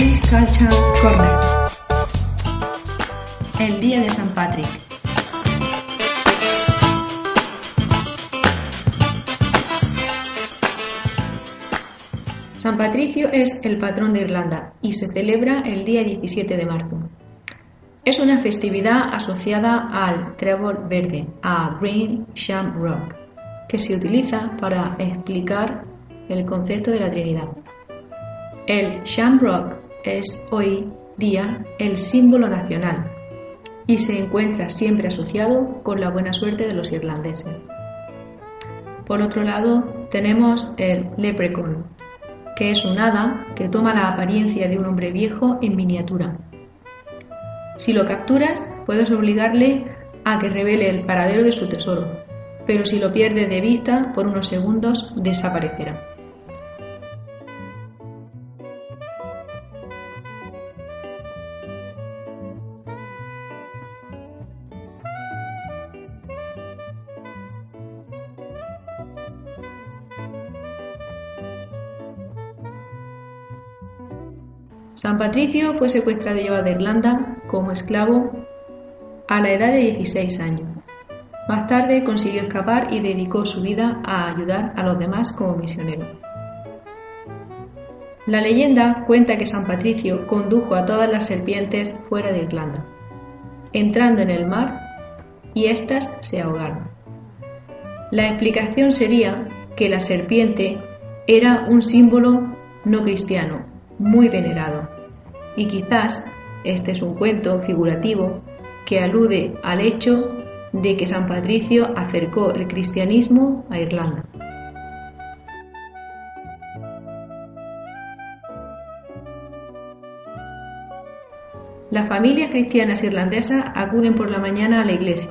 Culture Corner. El día de San Patrick. San Patricio es el patrón de Irlanda y se celebra el día 17 de marzo. Es una festividad asociada al trébol verde, a Green Shamrock, que se utiliza para explicar el concepto de la Trinidad. El Shamrock es hoy día el símbolo nacional y se encuentra siempre asociado con la buena suerte de los irlandeses. Por otro lado, tenemos el Leprechaun, que es un hada que toma la apariencia de un hombre viejo en miniatura. Si lo capturas, puedes obligarle a que revele el paradero de su tesoro, pero si lo pierdes de vista por unos segundos, desaparecerá. San Patricio fue secuestrado y llevado a Irlanda como esclavo a la edad de 16 años. Más tarde consiguió escapar y dedicó su vida a ayudar a los demás como misionero. La leyenda cuenta que San Patricio condujo a todas las serpientes fuera de Irlanda, entrando en el mar y éstas se ahogaron. La explicación sería que la serpiente era un símbolo no cristiano, muy venerado, y quizás este es un cuento figurativo que alude al hecho de que San Patricio acercó el cristianismo a Irlanda. Las familias cristianas irlandesas acuden por la mañana a la iglesia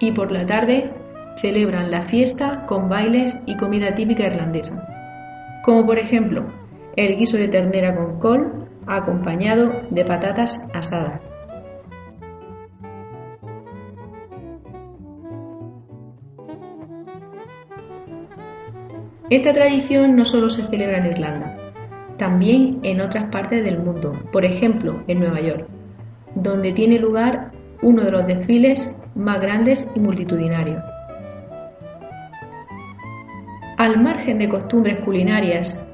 y por la tarde celebran la fiesta con bailes y comida típica irlandesa, como por ejemplo el guiso de ternera con col acompañado de patatas asadas. Esta tradición no solo se celebra en Irlanda, también en otras partes del mundo, por ejemplo en Nueva York, donde tiene lugar uno de los desfiles más grandes y multitudinarios. Al margen de costumbres culinarias,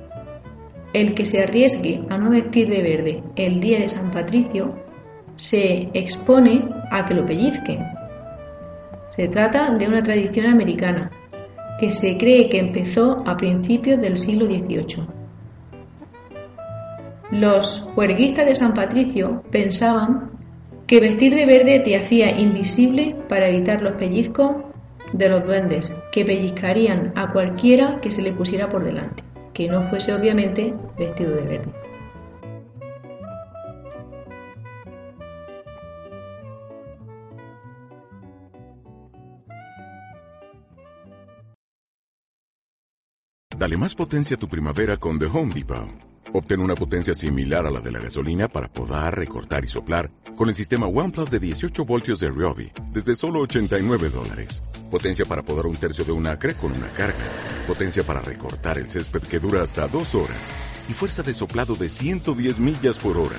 el que se arriesgue a no vestir de verde el día de San Patricio se expone a que lo pellizquen. Se trata de una tradición americana que se cree que empezó a principios del siglo XVIII. Los juerguistas de San Patricio pensaban que vestir de verde te hacía invisible para evitar los pellizcos de los duendes, que pellizcarían a cualquiera que se le pusiera por delante, que no fuese obviamente vestido de verde. Dale más potencia a tu primavera con The Home Depot. Obtén una potencia similar a la de la gasolina para podar, recortar y soplar con el sistema OnePlus de 18 voltios de Ryobi desde solo 89 dólares. Potencia para podar un tercio de un acre con una carga. Potencia para recortar el césped que dura hasta dos horas. Y fuerza de soplado de 110 millas por hora.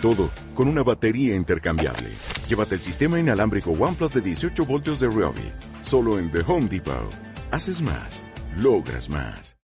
Todo con una batería intercambiable. Llévate el sistema inalámbrico OnePlus de 18 voltios de Ryobi. Solo en The Home Depot. Haces más. Logras más.